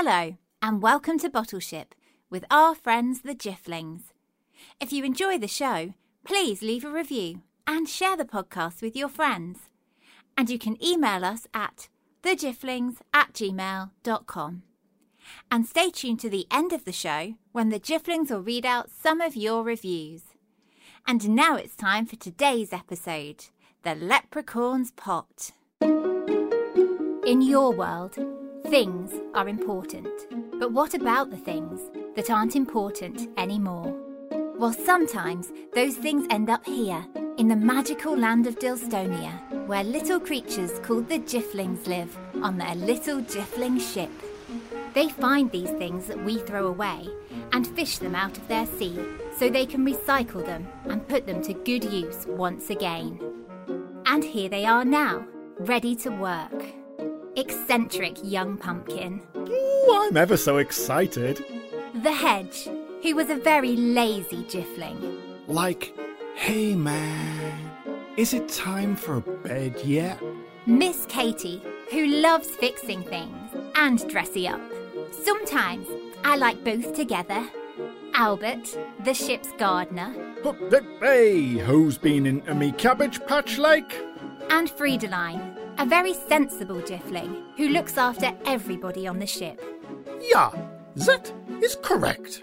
Hello, and welcome to Bottleship with our friends the Jifflings. If you enjoy the show, please leave a review and share the podcast with your friends. And you can email us at thejifflings at gmail.com. And stay tuned to the end of the show when the Jifflings will read out some of your reviews. And now it's time for today's episode The Leprechaun's Pot. In your world, things are important. But what about the things that aren't important anymore? Well, sometimes those things end up here, in the magical land of Dilstonia, where little creatures called the Jifflings live on their little Jiffling ship. They find these things that we throw away and fish them out of their sea so they can recycle them and put them to good use once again. And here they are now, ready to work. Eccentric young pumpkin. Ooh, I'm ever so excited. The hedge, who was a very lazy Jiffling. Like, hey man, is it time for bed yet? Miss Katie, who loves fixing things and dressy up. Sometimes I like both together. Albert, the ship's gardener, Hey, who's been into me cabbage patch like? and Friedeline, a very sensible Jiffling who looks after everybody on the ship. Yeah, that is correct.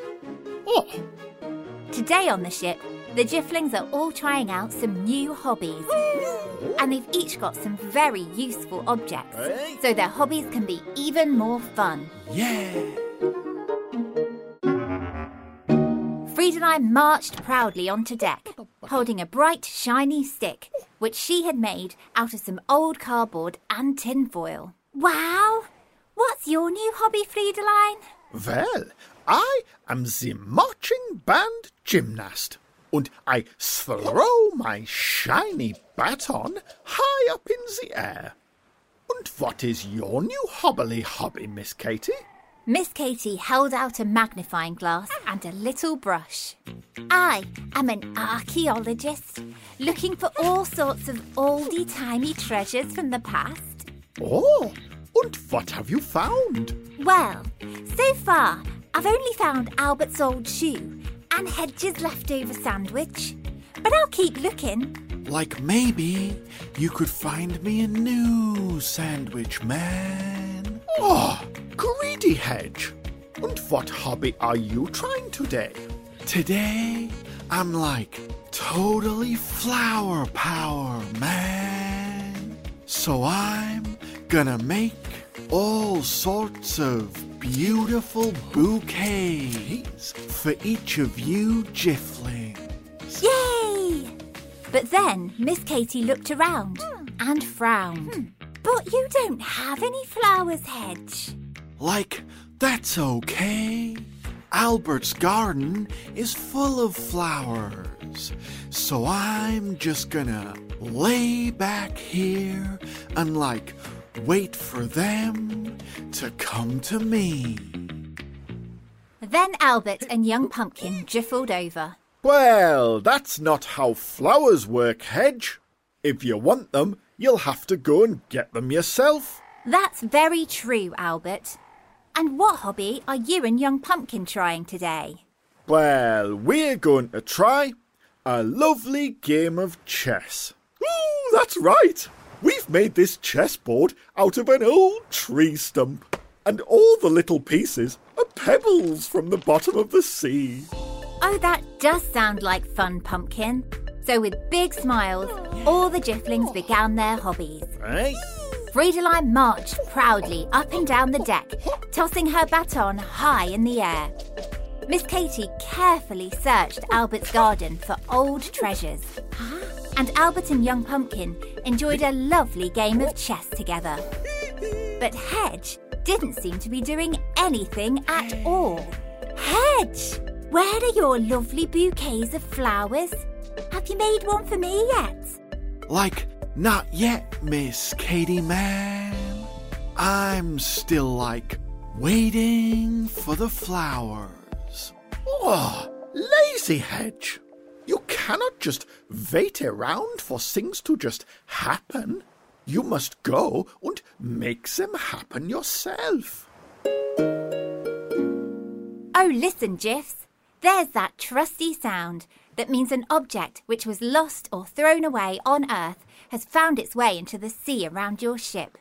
Oh, Today on the ship, the Jifflings are all trying out some new hobbies. And they've each got some very useful objects, so their hobbies can be even more fun. Yeah. Friedeline marched proudly onto deck, holding a bright, shiny stick, which she had made out of some old cardboard and tinfoil. Wow! What's your new hobby, Friedeline? well, I am the marching band gymnast. And I throw my shiny baton high up in the air. And what is your new hobbly hobby, Miss Katie? Miss Katie held out a magnifying glass and a little brush. I am an archaeologist, looking for all sorts of oldie timey treasures from the past. Oh, and what have you found? Well, so far, I've only found Albert's old shoe and Hedge's leftover sandwich. But I'll keep looking. Like maybe you could find me a new sandwich, man. Oh, greedy hedge. And what hobby are you trying today? Today, I'm like totally flower power, man. So I'm gonna make all sorts of beautiful bouquets for each of you Jifflings. Yay! But then Miss Katie looked around and frowned. Hmm. But you don't have any flowers, Hedge. Like, that's okay. Albert's garden is full of flowers. So I'm just gonna lay back here and, like, wait for them to come to me. Then Albert and young Pumpkin jiffled over. Well, that's not how flowers work, Hedge. If you want them, you'll have to go and get them yourself. That's very true, Albert. And what hobby are you and young Pumpkin trying today? Well, we're going to try a lovely game of chess. Ooh, that's right. We've made this chessboard out of an old tree stump, and all the little pieces are pebbles from the bottom of the sea. Oh, that does sound like fun, Pumpkin. So, with big smiles, all the Jifflings began their hobbies. Right? Friedeline marched proudly up and down the deck, tossing her baton high in the air. Miss Katie carefully searched Albert's garden for old treasures. And Albert and young Pumpkin enjoyed a lovely game of chess together. But Hedge didn't seem to be doing anything at all. Hedge, where are your lovely bouquets of flowers? Have you made one for me yet? Like, not yet, Miss Katie Man. I'm still like waiting for the flowers. Oh, lazy hedge. You cannot just wait around for things to just happen. You must go and make them happen yourself. Oh, listen, Gifs. There's that trusty sound that means an object which was lost or thrown away on Earth has found its way into the sea around your ship.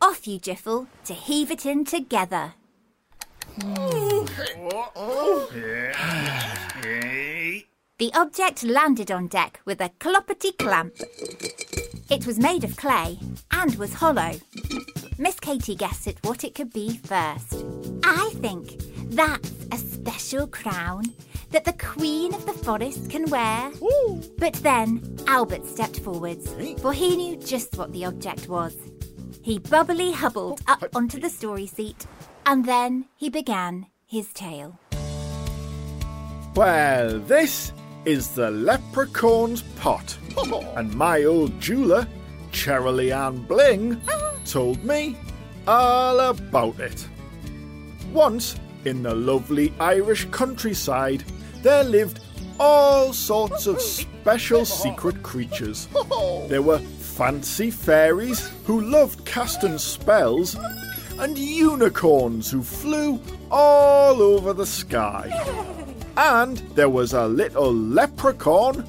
Off you, Jiffle, to heave it in together. The object landed on deck with a cloppety clamp. It was made of clay and was hollow. Miss Katie guessed at what it could be first. I think that's a special crown that the Queen of the Forest can wear. But then Albert stepped forwards, for he knew just what the object was. He bubbly hubbled up onto the story seat, and then he began his tale. Well, this is the leprechaun's pot. and my old jeweler, Cheryl Ann Bling, told me all about it. Once, in the lovely Irish countryside, there lived all sorts of special secret creatures. There were fancy fairies who loved casting spells, and unicorns who flew all over the sky. And there was a little leprechaun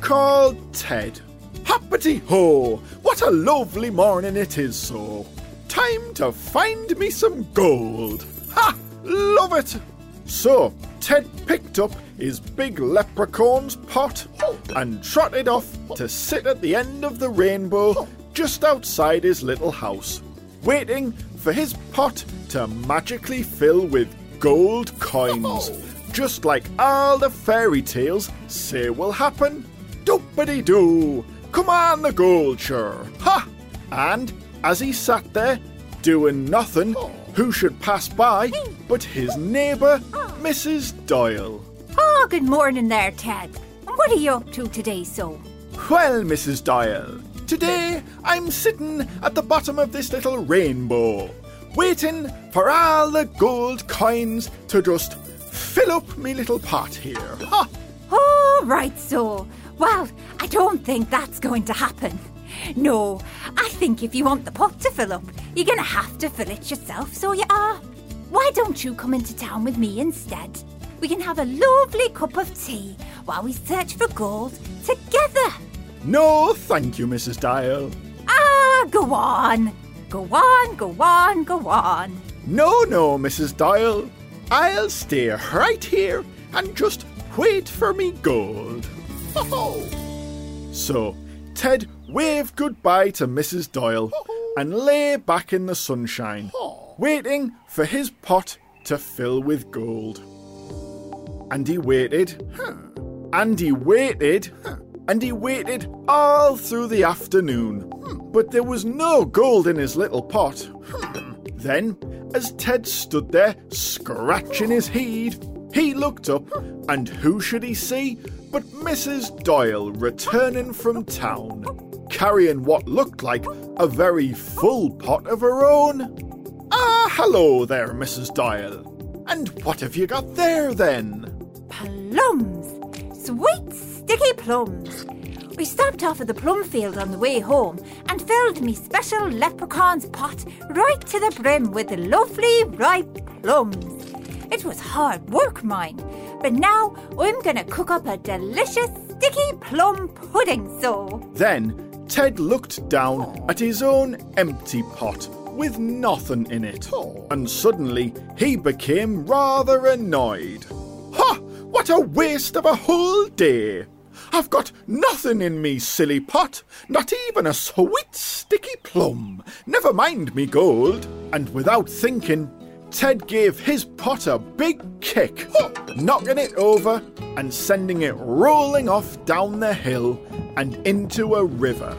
called Ted. Hoppity ho! What a lovely morning it is, so. Time to find me some gold. Ha! Love it! So, Ted picked up his big leprechaun's pot and trotted off to sit at the end of the rainbow just outside his little house, waiting for his pot to magically fill with gold coins, just like all the fairy tales say will happen. Doopity doo! Come on, the gold sure! Ha! And as he sat there doing nothing, who should pass by but his neighbour, Mrs. Doyle. Oh, good morning there, Ted. What are you up to today, so? Well, Mrs. Doyle, today I'm sitting at the bottom of this little rainbow, waiting for all the gold coins to just fill up me little pot here. Ha! Oh, right so. Well, I don't think that's going to happen. No, I think if you want the pot to fill up, you're going to have to fill it yourself, so you are. Why don't you come into town with me instead? We can have a lovely cup of tea while we search for gold together. No, thank you, Mrs. Doyle. Ah, go on. Go on, go on, go on. No, no, Mrs. Doyle. I'll stay right here and just wait for me gold. So, Ted waved goodbye to Mrs. Doyle and lay back in the sunshine, waiting for his pot to fill with gold. And he waited, and he waited, and he waited all through the afternoon. But there was no gold in his little pot. Then, as Ted stood there scratching his head, he looked up, and who should he see but Mrs. Doyle returning from town, carrying what looked like a very full pot of her own. Ah, hello there, Mrs. Doyle. And what have you got there then? Plums. Sweet, sticky plums. We stopped off at the plum field on the way home and filled me special leprechaun's pot right to the brim with the lovely ripe plums. It was hard work, mine, but now I'm gonna cook up a delicious sticky plum pudding, so. Then Ted looked down at his own empty pot with nothing in it, and suddenly he became rather annoyed. Ha! What a waste of a whole day! I've got nothing in me silly pot, not even a sweet sticky plum, never mind me gold. And without thinking, Ted gave his pot a big kick, knocking it over and sending it rolling off down the hill and into a river.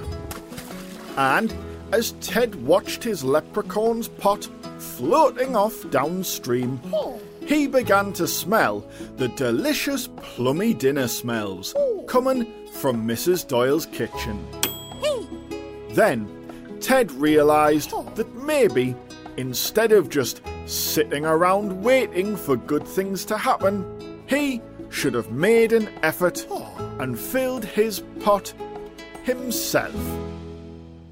And as Ted watched his leprechaun's pot floating off downstream, he began to smell the delicious plummy dinner smells coming from Mrs. Doyle's kitchen. Then Ted realised that maybe instead of just sitting around waiting for good things to happen, he should have made an effort and filled his pot himself.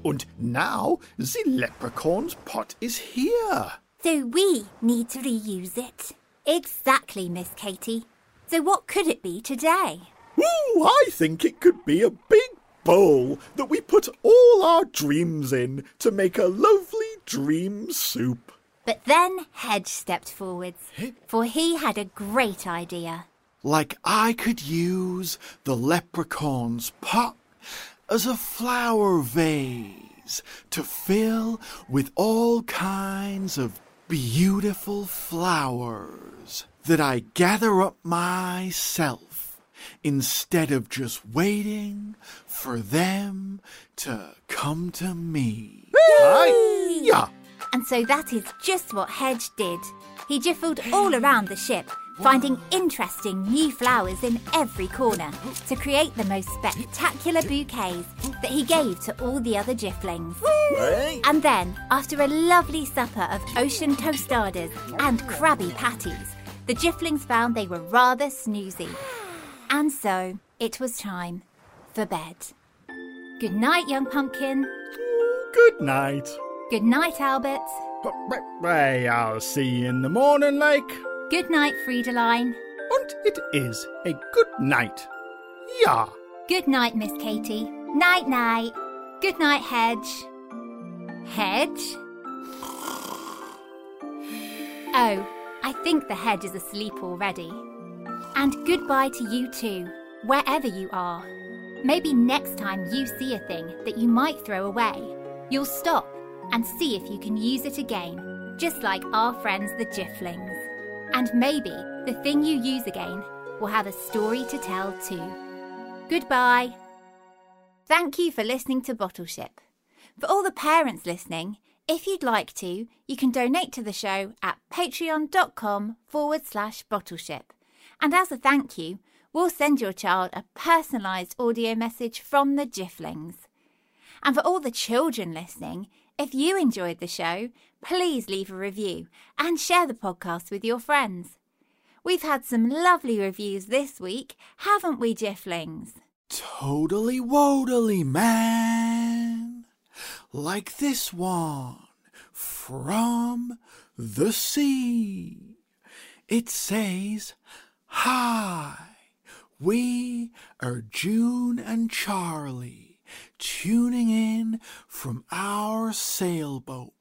And now the leprechaun's pot is here. So we need to reuse it. Exactly, Miss Katie. So, what could it be today? Ooh, I think it could be a big bowl that we put all our dreams in to make a lovely dream soup. But then Hedge stepped forwards, for he had a great idea. Like I could use the leprechaun's pot as a flower vase to fill with all kinds of beautiful flowers that I gather up myself instead of just waiting for them to come to me. Hiya! And so that is just what Hedge did. He jiffled all around the ship, finding interesting new flowers in every corner to create the most spectacular bouquets that he gave to all the other jifflings. And then, after a lovely supper of ocean tostadas and crabby patties, the jifflings found they were rather snoozy. And so, it was time for bed. Good night, young pumpkin. Good night. Good night, Albert. Hey, I'll see you in the morning, like. Good night, Friedeline. And it is a good night. Yeah. Good night, Miss Katie. Night, night. Good night, Hedge. Hedge? Oh, I think the hedge is asleep already. And goodbye to you too, wherever you are. Maybe next time you see a thing that you might throw away, you'll stop and see if you can use it again, just like our friends the Jifflings. And maybe the thing you use again will have a story to tell too. Goodbye. Thank you for listening to Bottleship. For all the parents listening, if you'd like to, you can donate to the show at patreon.com forward slash bottleship. And as a thank you, we'll send your child a personalised audio message from the Jifflings. And for all the children listening, if you enjoyed the show, please leave a review and share the podcast with your friends. We've had some lovely reviews this week, haven't we, Jifflings? Totally wodally, man. Like this one from the sea. It says, Hi, we are June and Charlie tuning in from our sailboat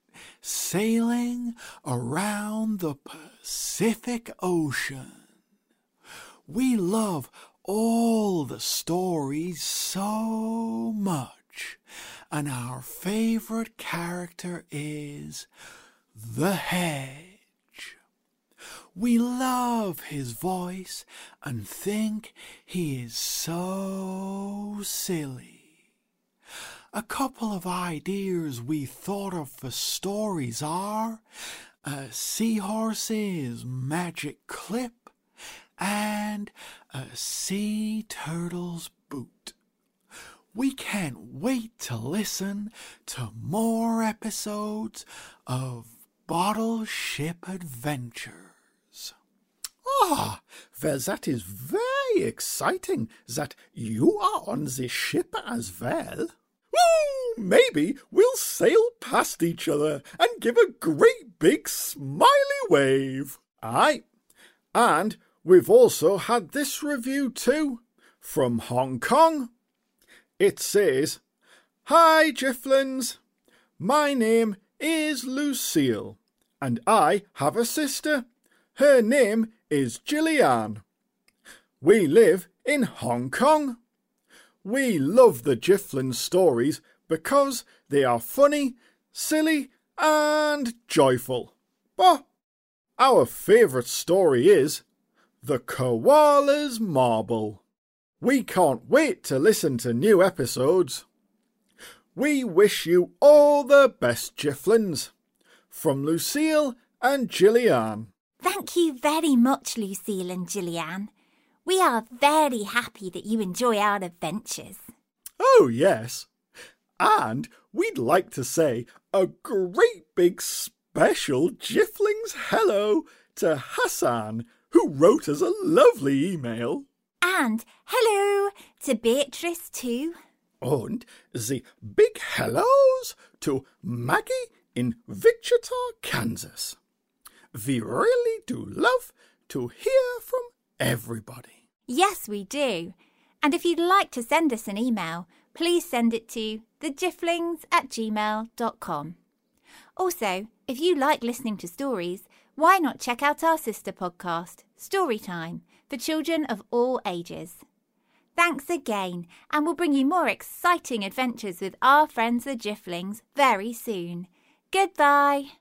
sailing around the Pacific Ocean. We love all the stories so much, and our favorite character is the hedge. We love his voice and think he is so silly. A couple of ideas we thought of for stories are a seahorse's magic clip and a sea turtle's boot. We can't wait to listen to more episodes of Bottleship Adventures. Ah, well, that is very exciting that you are on the ship as well. Woo! Maybe we'll sail past each other and give a great big smiley wave. Aye. And we've also had this review too from Hong Kong. It says, Hi, Jifflins. My name is Lucille, and I have a sister. Her name is Gillian. We live in Hong Kong. We love the Jifflin stories because they are funny, silly, and joyful. But our favourite story is The Koala's Marble. We can't wait to listen to new episodes. We wish you all the best, Jifflins. From Lucille and Gillian. Thank you very much, Lucille and Gillian. We are very happy that you enjoy our adventures. Oh, yes. And we'd like to say a great big special Jifflings hello to Hassan, who wrote us a lovely email. And hello to Beatrice, too. And the big hellos to Maggie in Wichita, Kansas. We really do love to hear from everybody. Yes, we do. And if you'd like to send us an email, please send it to thejifflings at gmail.com. Also, if you like listening to stories, why not check out our sister podcast, Storytime, for children of all ages. Thanks again, and we'll bring you more exciting adventures with our friends the Jifflings very soon. Goodbye.